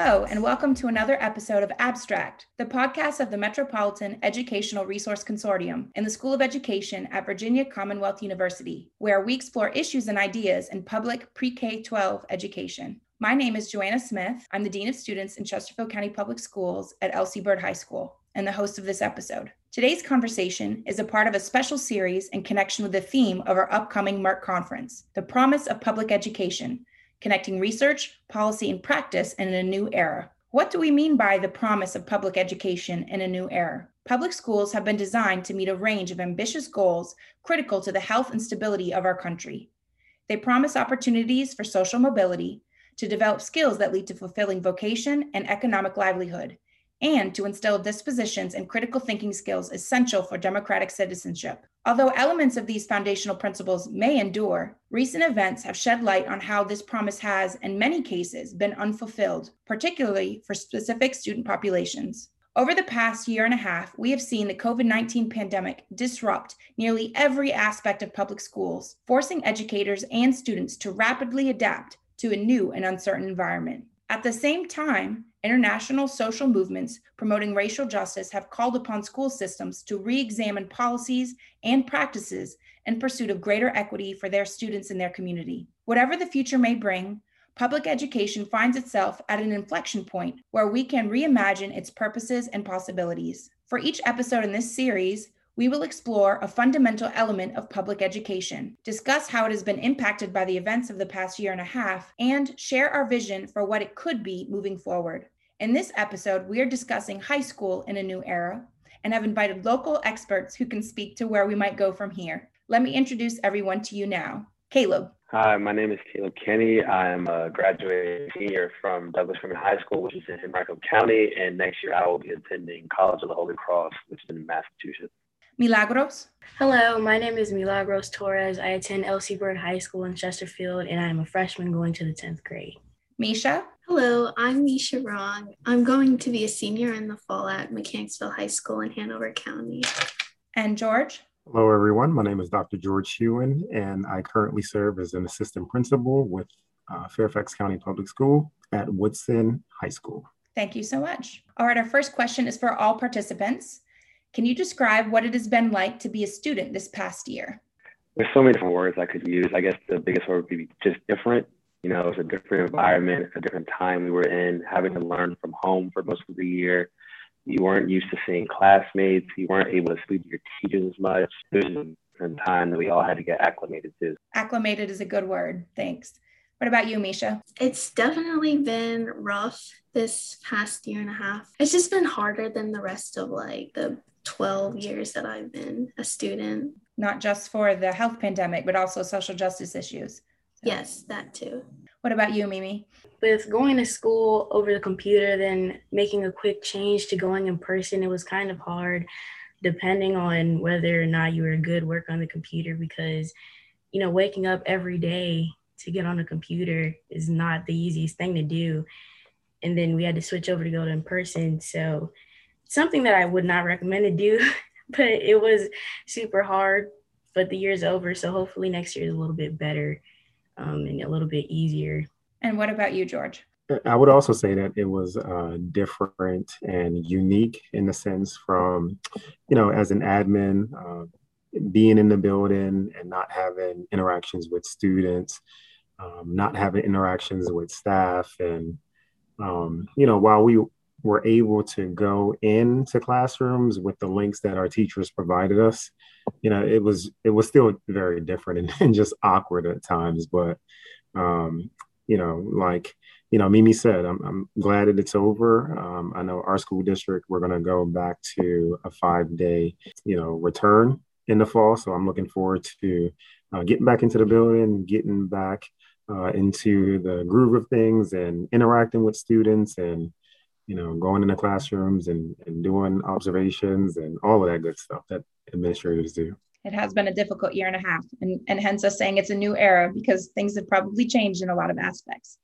Hello, and welcome to another episode of Abstract, the podcast of the Metropolitan Educational Resource Consortium in the School of Education at Virginia Commonwealth University, where we explore issues and ideas in public pre K 12 education. My name is Joanna Smith. I'm the Dean of Students in Chesterfield County Public Schools at L.C. Bird High School and the host of this episode. Today's conversation is a part of a special series in connection with the theme of our upcoming MERC conference, The Promise of Public Education, connecting research, policy, and practice in a new era. What do we mean by the promise of public education in a new era? Public schools have been designed to meet a range of ambitious goals critical to the health and stability of our country. They promise opportunities for social mobility, to develop skills that lead to fulfilling vocation and economic livelihood, and to instill dispositions and critical thinking skills essential for democratic citizenship. Although elements of these foundational principles may endure, recent events have shed light on how this promise has, in many cases, been unfulfilled, particularly for specific student populations. Over the past year and a half, we have seen the COVID 19 pandemic disrupt nearly every aspect of public schools, forcing educators and students to rapidly adapt to a new and uncertain environment. At the same time, international social movements promoting racial justice have called upon school systems to re examine policies and practices in pursuit of greater equity for their students and their community. Whatever the future may bring, public education finds itself at an inflection point where we can reimagine its purposes and possibilities. For each episode in this series, we will explore a fundamental element of public education, discuss how it has been impacted by the events of the past year and a half, and share our vision for what it could be moving forward. In this episode, we are discussing high school in a new era and have invited local experts who can speak to where we might go from here. Let me introduce everyone to you now. Caleb. Hi, my name is Caleb Kenny. I'm a graduating senior from Douglas Freeman High School, which is in Henrico County, and next year I will be attending College of the Holy Cross, which is in Massachusetts. Milagros. Hello, my name is Milagros Torres. I attend L.C. Bird High School in Chesterfield, and I'm a freshman going to the 10th grade. Misha. Hello, I'm Misha Wrong. I'm going to be a senior in the fall at Mechanicsville High School in Hanover County. And George. Hello, everyone. My name is Dr. George Hewen, and I currently serve as an assistant principal with uh, Fairfax County Public School at Woodson High School. Thank you so much. All right, our first question is for all participants. Can you describe what it has been like to be a student this past year? There's so many different words I could use. I guess the biggest word would be just different. You know, it's a different environment, a different time we were in, having to learn from home for most of the year. You weren't used to seeing classmates, you weren't able to speak to your teachers as much. There's a different time that we all had to get acclimated to. Acclimated is a good word. Thanks. What about you, Misha? It's definitely been rough this past year and a half. It's just been harder than the rest of like the 12 years that I've been a student. Not just for the health pandemic, but also social justice issues. So. Yes, that too. What about you, Mimi? With going to school over the computer, then making a quick change to going in person, it was kind of hard depending on whether or not you were good work on the computer because, you know, waking up every day to get on a computer is not the easiest thing to do. And then we had to switch over to go to in person. So something that I would not recommend to do, but it was super hard. But the year's over, so hopefully next year is a little bit better um, and a little bit easier. And what about you, George? I would also say that it was uh, different and unique in the sense from, you know, as an admin, uh, being in the building and not having interactions with students, um, not having interactions with staff. And, um, you know, while we were able to go into classrooms with the links that our teachers provided us you know it was it was still very different and, and just awkward at times but um you know like you know mimi said i'm, I'm glad that it's over um, i know our school district we're going to go back to a five day you know return in the fall so i'm looking forward to uh, getting back into the building getting back uh, into the groove of things and interacting with students and you know, going into classrooms and, and doing observations and all of that good stuff that administrators do. It has been a difficult year and a half, and, and hence us saying it's a new era because things have probably changed in a lot of aspects.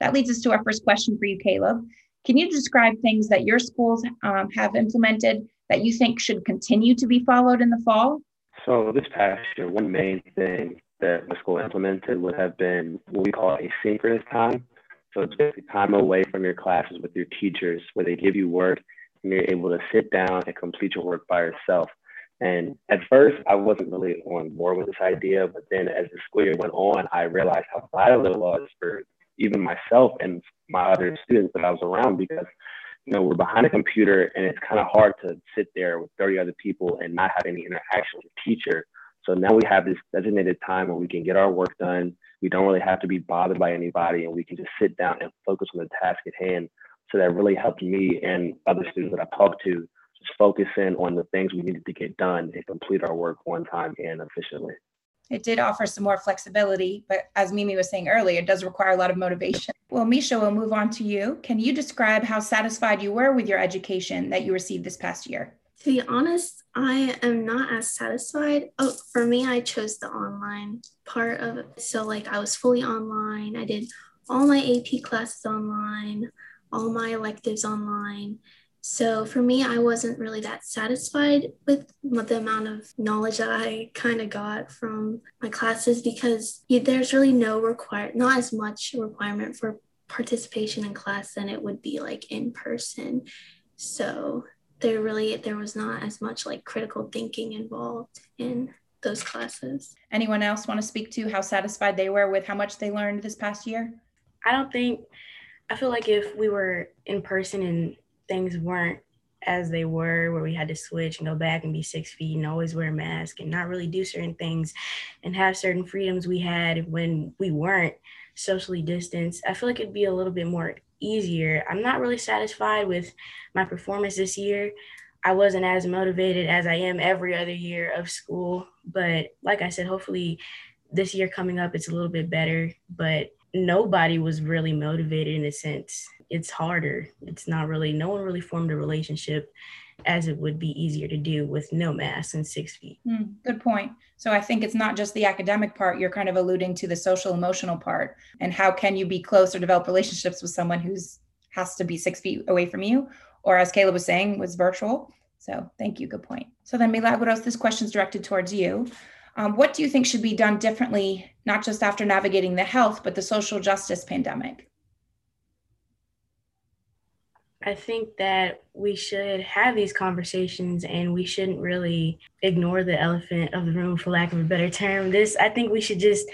That leads us to our first question for you, Caleb. Can you describe things that your schools um, have implemented that you think should continue to be followed in the fall? So, this past year, one main thing that the school implemented would have been what we call asynchronous time. So it's basically time away from your classes with your teachers where they give you work and you're able to sit down and complete your work by yourself. And at first, I wasn't really on board with this idea, but then as the school year went on, I realized how vital it was for even myself and my other students that I was around because, you know, we're behind a computer and it's kind of hard to sit there with 30 other people and not have any interaction with the teacher. So now we have this designated time where we can get our work done. We don't really have to be bothered by anybody and we can just sit down and focus on the task at hand. So that really helped me and other students that I talked to just focus in on the things we needed to get done and complete our work one time and efficiently. It did offer some more flexibility, but as Mimi was saying earlier, it does require a lot of motivation. Well, Misha, we'll move on to you. Can you describe how satisfied you were with your education that you received this past year? To be honest, I am not as satisfied. Oh, for me, I chose the online part of it. So, like, I was fully online. I did all my AP classes online, all my electives online. So for me, I wasn't really that satisfied with the amount of knowledge that I kind of got from my classes because there's really no require, not as much requirement for participation in class than it would be like in person. So there really there was not as much like critical thinking involved in those classes. Anyone else want to speak to how satisfied they were with how much they learned this past year? I don't think I feel like if we were in person and things weren't as they were, where we had to switch and go back and be six feet and always wear a mask and not really do certain things and have certain freedoms we had when we weren't socially distanced, I feel like it'd be a little bit more easier. I'm not really satisfied with my performance this year. I wasn't as motivated as I am every other year of school. But like I said, hopefully this year coming up, it's a little bit better. But nobody was really motivated in a sense. It's harder. It's not really, no one really formed a relationship as it would be easier to do with no mask and six feet. Mm, good point. So I think it's not just the academic part, you're kind of alluding to the social emotional part. And how can you be close or develop relationships with someone who's has to be six feet away from you? Or as Caleb was saying, was virtual. So thank you. Good point. So then Milagros, this question is directed towards you. Um, what do you think should be done differently, not just after navigating the health, but the social justice pandemic? I think that we should have these conversations and we shouldn't really ignore the elephant of the room, for lack of a better term. This, I think we should just,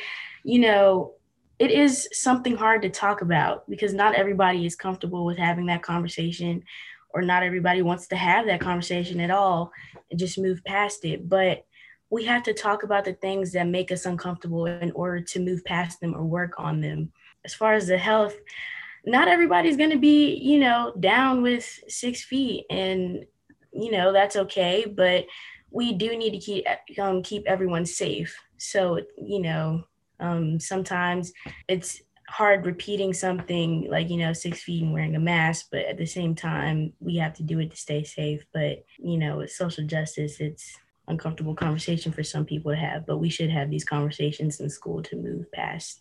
you know, it is something hard to talk about because not everybody is comfortable with having that conversation or not everybody wants to have that conversation at all and just move past it. But we have to talk about the things that make us uncomfortable in order to move past them or work on them. As far as the health, not everybody's going to be, you know, down with six feet, and you know that's okay. But we do need to keep um, keep everyone safe. So you know, um, sometimes it's hard repeating something like you know six feet and wearing a mask but at the same time we have to do it to stay safe but you know with social justice it's uncomfortable conversation for some people to have, but we should have these conversations in school to move past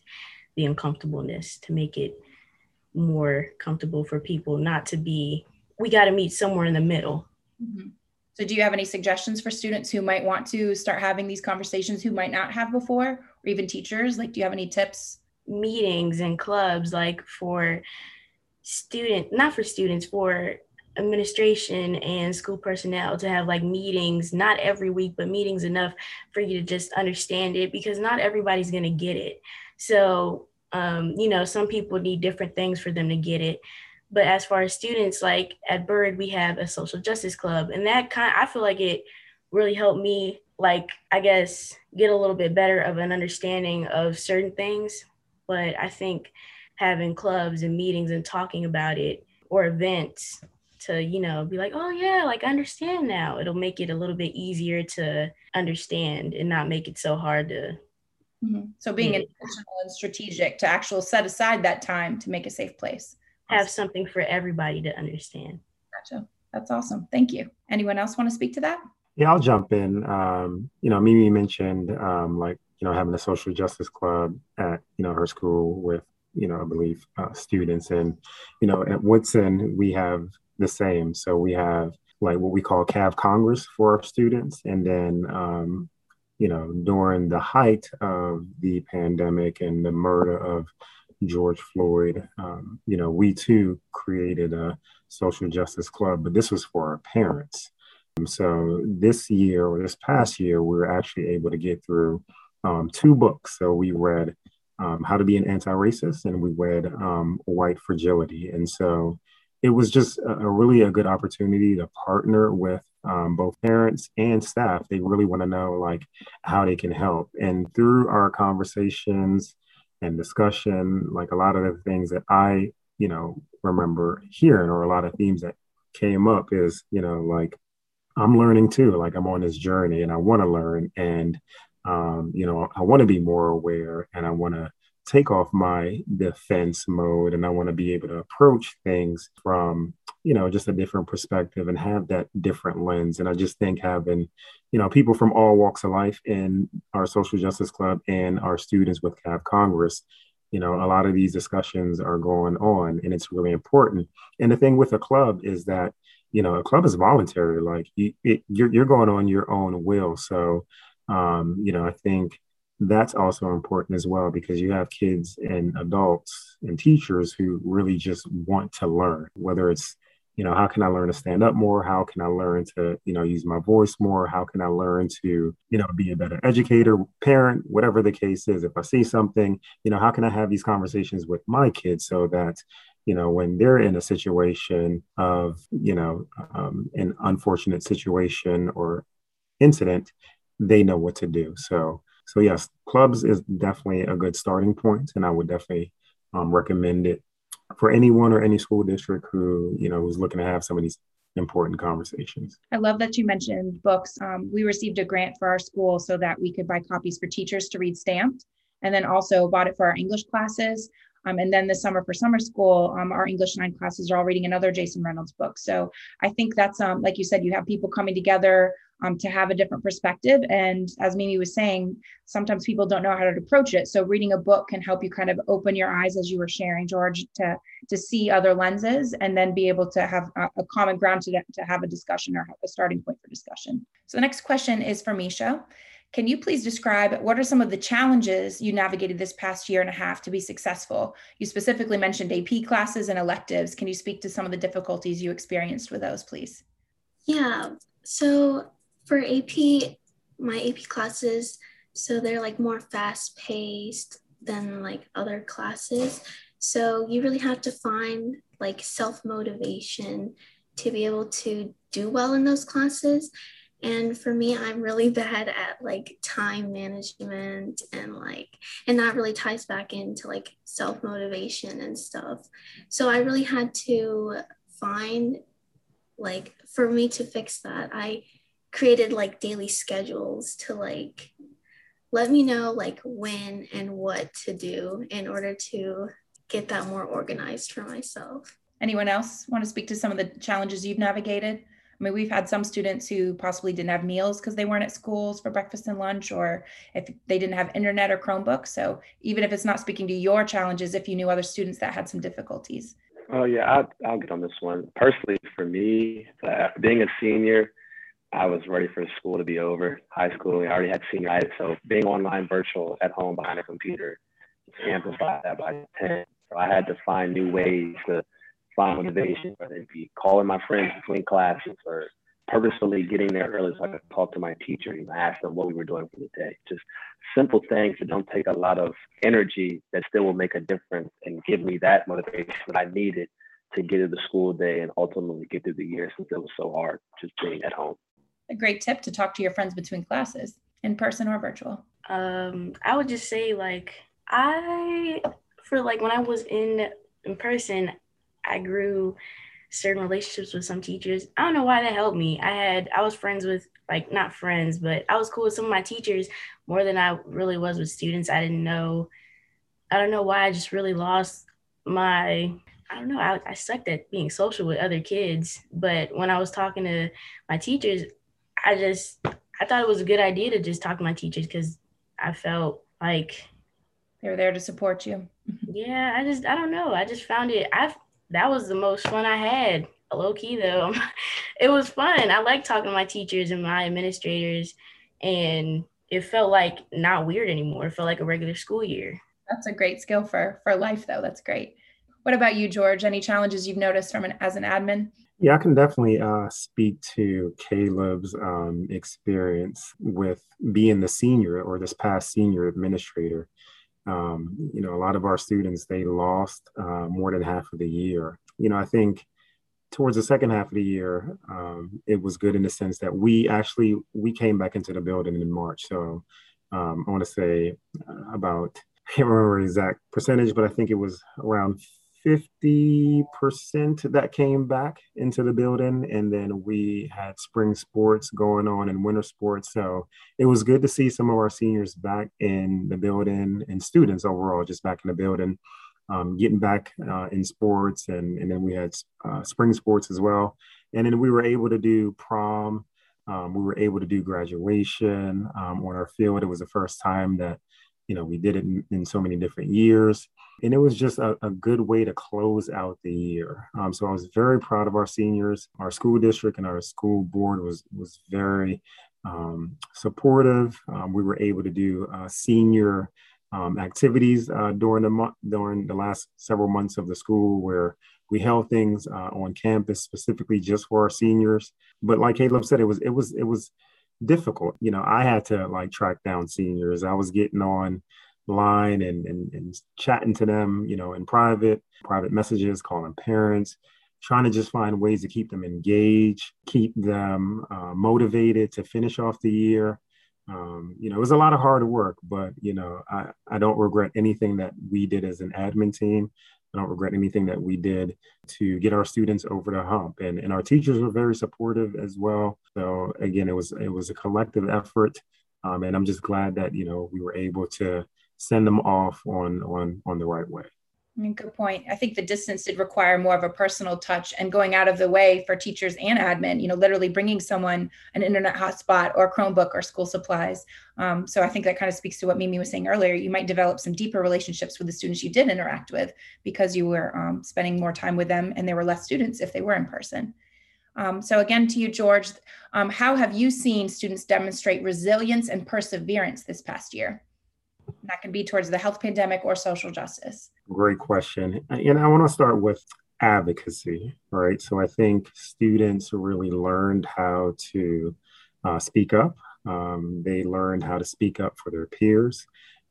the uncomfortableness to make it more comfortable for people not to be we got to meet somewhere in the middle mm-hmm. so do you have any suggestions for students who might want to start having these conversations who might not have before or even teachers like do you have any tips meetings and clubs like for student not for students for administration and school personnel to have like meetings, not every week, but meetings enough for you to just understand it because not everybody's going to get it. So, um, you know, some people need different things for them to get it. But as far as students, like at Bird, we have a social justice club, and that kind I feel like it really helped me, like, I guess, get a little bit better of an understanding of certain things. But I think having clubs and meetings and talking about it or events to you know be like oh yeah like understand now it'll make it a little bit easier to understand and not make it so hard to mm-hmm. so being intentional and strategic to actually set aside that time to make a safe place. Have something for everybody to understand. Gotcha. That's awesome. Thank you. Anyone else want to speak to that? Yeah i'll jump in. Um, you know mimi mentioned um, like you know having a social justice club at you know her school with you know i believe uh, students. And you know at woodson we have the same. So we have like what we call CAV Congress for our students. And then, um, you know, during the height of the pandemic and the murder of George Floyd, um, you know, we too created a social justice club, but this was for our parents. Um, so this year or this past year, we were actually able to get through um, two books. So we read um, How to Be an Anti-Racist and we read um, White Fragility. And so it was just a, a really a good opportunity to partner with um, both parents and staff. They really want to know like how they can help. And through our conversations and discussion, like a lot of the things that I, you know, remember hearing or a lot of themes that came up is, you know, like I'm learning too. Like I'm on this journey and I want to learn and um, you know, I want to be more aware and I want to take off my defense mode and I want to be able to approach things from, you know, just a different perspective and have that different lens. And I just think having, you know, people from all walks of life in our social justice club and our students with CAV Congress, you know, a lot of these discussions are going on and it's really important. And the thing with a club is that, you know, a club is voluntary. Like you, it, you're, you're going on your own will. So, um, you know, I think that's also important as well because you have kids and adults and teachers who really just want to learn, whether it's, you know, how can I learn to stand up more? How can I learn to, you know, use my voice more? How can I learn to, you know, be a better educator, parent, whatever the case is? If I see something, you know, how can I have these conversations with my kids so that, you know, when they're in a situation of, you know, um, an unfortunate situation or incident, they know what to do. So, so yes, clubs is definitely a good starting point, and I would definitely um, recommend it for anyone or any school district who you know who's looking to have some of these important conversations. I love that you mentioned books. Um, we received a grant for our school so that we could buy copies for teachers to read stamped, and then also bought it for our English classes. Um, and then this summer for summer school, um, our English 9 classes are all reading another Jason Reynolds book. So I think that's, um, like you said, you have people coming together um, to have a different perspective. And as Mimi was saying, sometimes people don't know how to approach it. So reading a book can help you kind of open your eyes, as you were sharing, George, to to see other lenses and then be able to have a, a common ground to, to have a discussion or a starting point for discussion. So the next question is for Misha. Can you please describe what are some of the challenges you navigated this past year and a half to be successful? You specifically mentioned AP classes and electives. Can you speak to some of the difficulties you experienced with those, please? Yeah. So for AP, my AP classes, so they're like more fast paced than like other classes. So you really have to find like self motivation to be able to do well in those classes. And for me, I'm really bad at like time management and like, and that really ties back into like self motivation and stuff. So I really had to find like, for me to fix that, I created like daily schedules to like let me know like when and what to do in order to get that more organized for myself. Anyone else want to speak to some of the challenges you've navigated? I mean, we've had some students who possibly didn't have meals because they weren't at schools for breakfast and lunch, or if they didn't have internet or Chromebooks. So even if it's not speaking to your challenges, if you knew other students that had some difficulties. Oh yeah, I'll, I'll get on this one. Personally, for me, uh, being a senior, I was ready for school to be over. High school, I already had senior ed, so being online, virtual, at home behind a computer, amplified that by ten. So I had to find new ways to find motivation, whether it be calling my friends between classes or purposefully getting there early so I could talk to my teacher and ask them what we were doing for the day. Just simple things that don't take a lot of energy that still will make a difference and give me that motivation that I needed to get through the school day and ultimately get through the year since it was so hard just being at home. A great tip to talk to your friends between classes, in person or virtual. Um, I would just say like I for like when I was in in person, I grew certain relationships with some teachers. I don't know why that helped me. I had I was friends with like not friends, but I was cool with some of my teachers more than I really was with students. I didn't know I don't know why I just really lost my I don't know, I, I sucked at being social with other kids. But when I was talking to my teachers, I just I thought it was a good idea to just talk to my teachers because I felt like they were there to support you. yeah, I just I don't know. I just found it I that was the most fun I had. Low key though. it was fun. I like talking to my teachers and my administrators and it felt like not weird anymore. It felt like a regular school year. That's a great skill for for life, though. That's great. What about you, George? Any challenges you've noticed from an as an admin? Yeah, I can definitely uh, speak to Caleb's um, experience with being the senior or this past senior administrator. Um, you know, a lot of our students they lost uh, more than half of the year. You know, I think towards the second half of the year, um, it was good in the sense that we actually we came back into the building in March. So um, I want to say about I can't remember exact percentage, but I think it was around 50% that came back into the building. And then we had spring sports going on and winter sports. So it was good to see some of our seniors back in the building and students overall just back in the building, um, getting back uh, in sports. And, and then we had uh, spring sports as well. And then we were able to do prom. Um, we were able to do graduation um, on our field. It was the first time that you know we did it in, in so many different years and it was just a, a good way to close out the year um, so i was very proud of our seniors our school district and our school board was was very um, supportive um, we were able to do uh, senior um, activities uh, during the month during the last several months of the school where we held things uh, on campus specifically just for our seniors but like caleb said it was it was it was difficult. You know, I had to like track down seniors. I was getting on line and, and, and chatting to them, you know, in private, private messages, calling parents, trying to just find ways to keep them engaged, keep them uh, motivated to finish off the year. Um, you know, it was a lot of hard work, but you know, I, I don't regret anything that we did as an admin team. I don't regret anything that we did to get our students over the hump. And, and our teachers were very supportive as well. So again, it was it was a collective effort. Um, and I'm just glad that, you know, we were able to send them off on on on the right way. Good point. I think the distance did require more of a personal touch and going out of the way for teachers and admin, you know, literally bringing someone an internet hotspot or Chromebook or school supplies. Um, so I think that kind of speaks to what Mimi was saying earlier. You might develop some deeper relationships with the students you did interact with because you were um, spending more time with them and there were less students if they were in person. Um, so again, to you, George, um, how have you seen students demonstrate resilience and perseverance this past year? That can be towards the health pandemic or social justice? Great question. And I want to start with advocacy, right? So I think students really learned how to uh, speak up. Um, they learned how to speak up for their peers.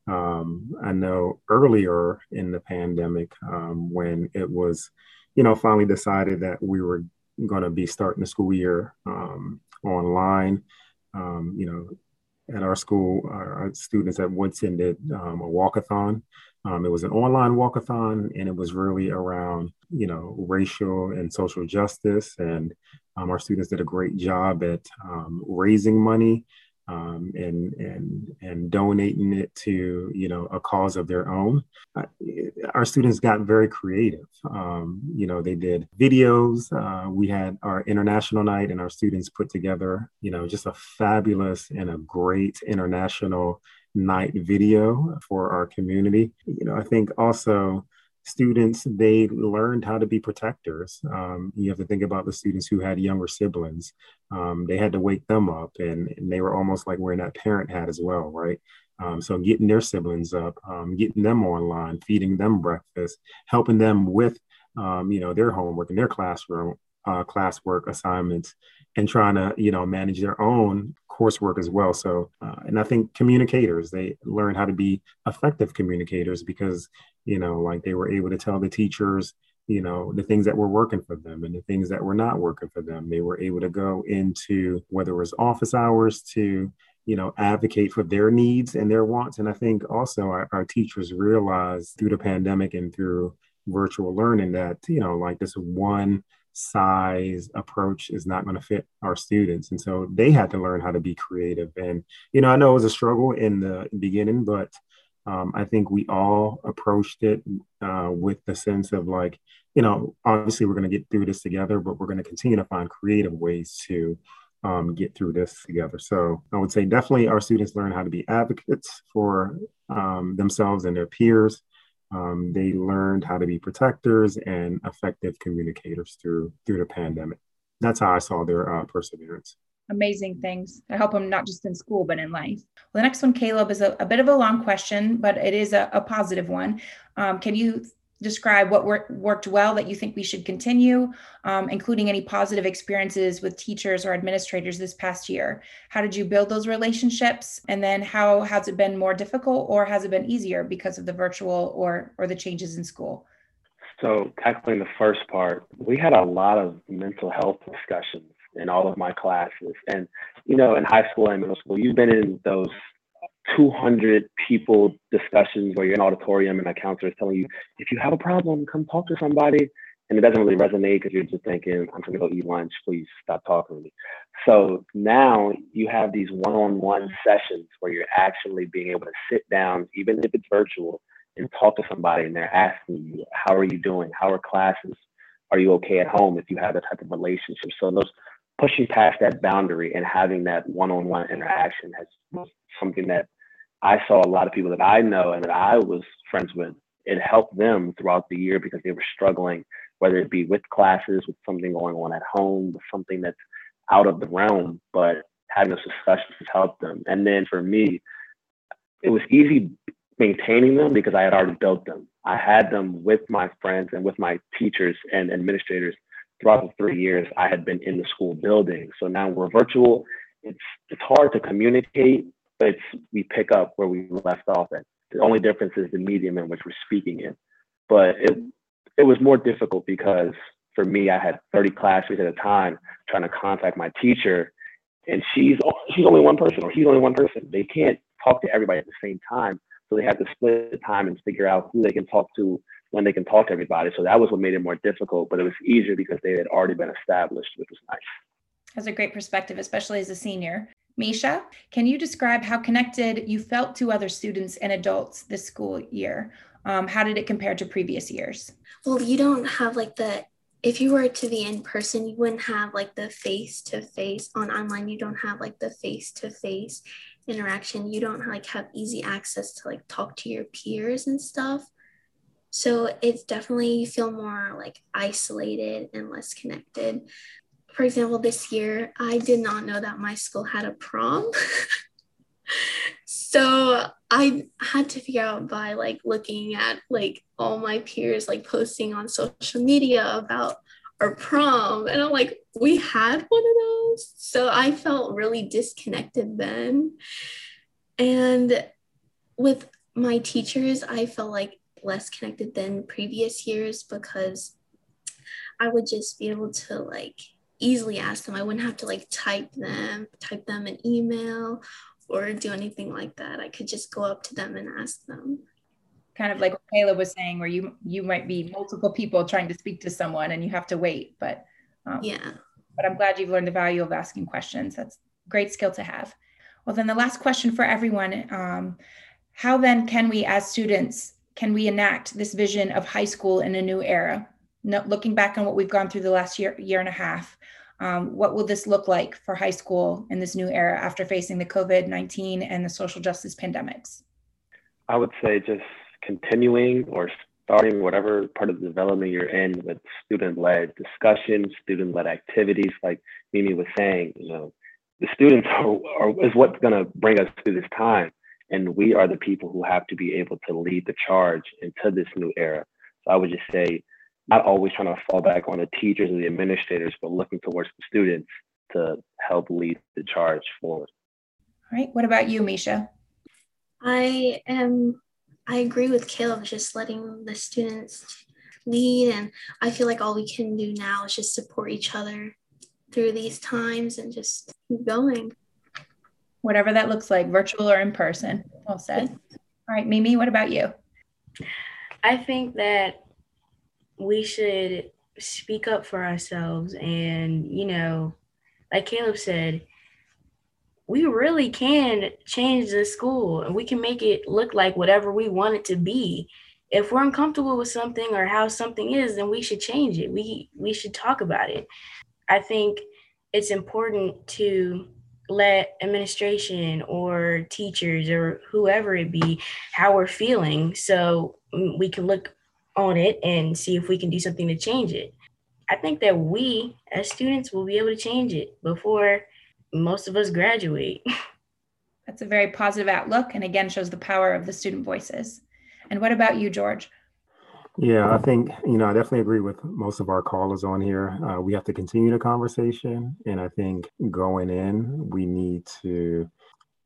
Um, I know earlier in the pandemic, um, when it was, you know, finally decided that we were going to be starting the school year um, online, um, you know, at our school, our, students at Woodson did um, a walkathon. Um, it was an online walkathon, and it was really around, you know, racial and social justice. And um, our students did a great job at um, raising money um, and and and donating it to you know a cause of their own. Our students got very creative. Um, you know, they did videos. Uh, we had our international night, and our students put together you know just a fabulous and a great international night video for our community. You know, I think also students they learned how to be protectors. Um, you have to think about the students who had younger siblings. Um, they had to wake them up and, and, they were almost like wearing that parent hat as well right? Um, so getting their siblings up um, getting them online feeding them breakfast helping them with um, you know their homework and their classroom uh, classwork assignments and trying to you know manage their own coursework as well. So uh, and i think communicators they learn how to be effective communicators because you know like they were able to tell the teachers you know the things that were working for them and the things that were not working for them. They were able to go into whether it was office hours to you know advocate for their needs and their wants. And i think also our, our teachers realized through the pandemic and through virtual learning that you know like this one size approach is not going to fit our students. And so they had to learn how to be creative. And you know i know it was a struggle in the beginning but um, i think we all approached it uh, with the sense of like you know obviously we're going to get through this together but we're going to continue to find creative ways to um, get through this together. So i would say definitely our students learn how to be advocates for um, themselves and their peers um, they learned how to be protectors and effective communicators through through the pandemic. That's how I saw their uh, perseverance. amazing things to help them not just in school but in life. Well, the next one, Caleb, is a, a bit of a long question, but it is a, a positive one. Um, can you describe what work, worked well that you think we should continue, um, including any positive experiences with teachers or administrators this past year? How did you build those relationships? And then how has it been more difficult or has it been easier because of the virtual or, or the changes in school? So, tackling the first part, we had a lot of mental health discussions in all of my classes. And, you know, in high school and middle school, you've been in those 200 people discussions where you're in an auditorium and a counselor is telling you, if you have a problem, come talk to somebody. And it doesn't really resonate because you're just thinking, I'm going to go eat lunch. Please stop talking to me. So now you have these one on one sessions where you're actually being able to sit down, even if it's virtual, and talk to somebody and they're asking you, How are you doing? How are classes? Are you okay at home if you have that type of relationship? So those pushing past that boundary and having that one-on-one interaction has something that I saw a lot of people that I know and that I was friends with. It helped them throughout the year because they were struggling, whether it be with classes, with something going on at home, with something that's out of the realm. But having those discussions has helped them. And then for me, it was easy maintaining them because I had already built them. I had them with my friends and with my teachers and administrators throughout the three years I had been in the school building. So now we're virtual. It's it's hard to communicate, it's we pick up where we left off at. The only difference is the medium in which we're speaking in. But it it was more difficult because for me, I had 30 classmates at a time trying to contact my teacher, and she's she's only one person or he's only one person. They can't talk to everybody at the same time, so they have to split the time and figure out who they can talk to when they can talk to everybody. So that was what made it more difficult, but it was easier because they had already been established, which was nice. That's a great perspective, especially as a senior. Misha, can you describe how connected you felt to other students and adults this school year? Um, how did it compare to previous years? Well, you don't have like the, if you were to be in person, you wouldn't have like the face to face on online. You don't have like the face to face interaction. You don't like have easy access to like talk to your peers and stuff. So it's definitely you feel more like isolated and less connected. For example, this year I did not know that my school had a prom. so I had to figure out by like looking at like all my peers like posting on social media about our prom and I'm like we had one of those. So I felt really disconnected then. And with my teachers, I felt like less connected than previous years because I would just be able to like easily ask them. I wouldn't have to like type them, type them an email or do anything like that. I could just go up to them and ask them. Kind of like what Caleb was saying, where you you might be multiple people trying to speak to someone and you have to wait. But um, yeah. But I'm glad you've learned the value of asking questions. That's great skill to have. Well, then the last question for everyone: um, How then can we, as students, can we enact this vision of high school in a new era? No, looking back on what we've gone through the last year, year and a half, um, what will this look like for high school in this new era after facing the COVID 19 and the social justice pandemics? I would say just continuing or starting whatever part of the development you're in with student led discussions, student led activities, like Mimi was saying, you know, the students are, are is what's going to bring us through this time. And we are the people who have to be able to lead the charge into this new era. So I would just say, not always trying to fall back on the teachers and the administrators, but looking towards the students to help lead the charge forward. All right. What about you, Misha? I am, I agree with Caleb, just letting the students lead. And I feel like all we can do now is just support each other through these times and just keep going whatever that looks like, virtual or in person. Well said. All right, Mimi, what about you? I think that we should speak up for ourselves and, you know, like Caleb said, we really can change the school and we can make it look like whatever we want it to be. If we're uncomfortable with something or how something is, then we should change it. We we should talk about it. I think it's important to let administration or teachers or whoever it be how we're feeling so we can look on it and see if we can do something to change it. I think that we as students will be able to change it before most of us graduate. That's a very positive outlook and again shows the power of the student voices. And what about you, George? Yeah, I think, you know, I definitely agree with most of our callers on here. Uh, we have to continue the conversation. And I think going in, we need to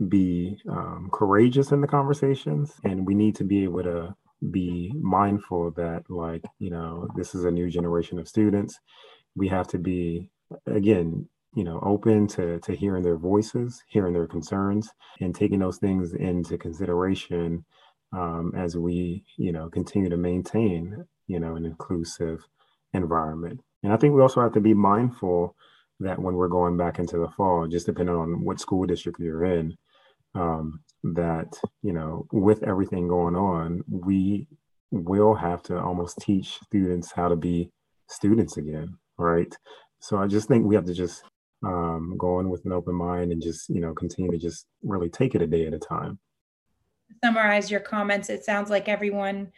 be um, courageous in the conversations and we need to be able to be mindful that, like, you know, this is a new generation of students. We have to be, again, you know, open to, to hearing their voices, hearing their concerns, and taking those things into consideration um, as we, you know, continue to maintain, you know, an inclusive environment. And I think we also have to be mindful that when we're going back into the fall, just depending on what school district you're in, um, that, you know, with everything going on, we will have to almost teach students how to be students again, right? So I just think we have to just um, go in with an open mind and just, you know, continue to just really take it a day at a time summarize your comments, it sounds like everyone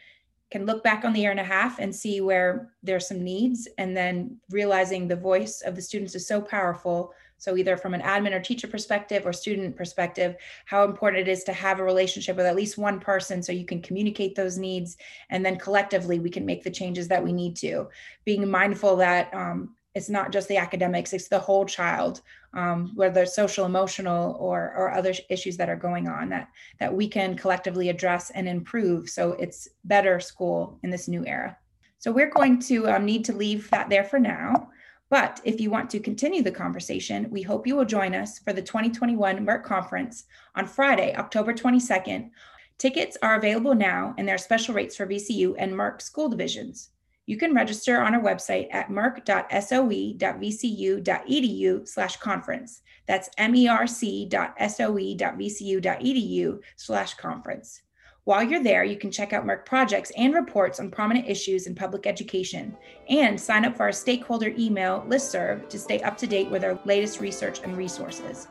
can look back on the year and a half and see where there's some needs and then realizing the voice of the students is so powerful. So either from an admin or teacher perspective or student perspective how important it is to have a relationship with at least one person so you can communicate those needs and then collectively we can make the changes that we need to. Being mindful that um, it's not just the academics it's the whole child um, whether it's social emotional or or other issues that are going on that that we can collectively address and improve so it's better school in this new era so we're going to um, need to leave that there for now but if you want to continue the conversation, we hope you will join us for the 2021 MERC conference on Friday, October 22nd. Tickets are available now and there are special rates for VCU and MERC school divisions. You can register on our website at merc.soe.vcu.edu slash conference. That's merc.soe.vcu.edu slash conference. While you're there, you can check out MERC projects and reports on prominent issues in public education and sign up for our stakeholder email listserv to stay up to date with our latest research and resources.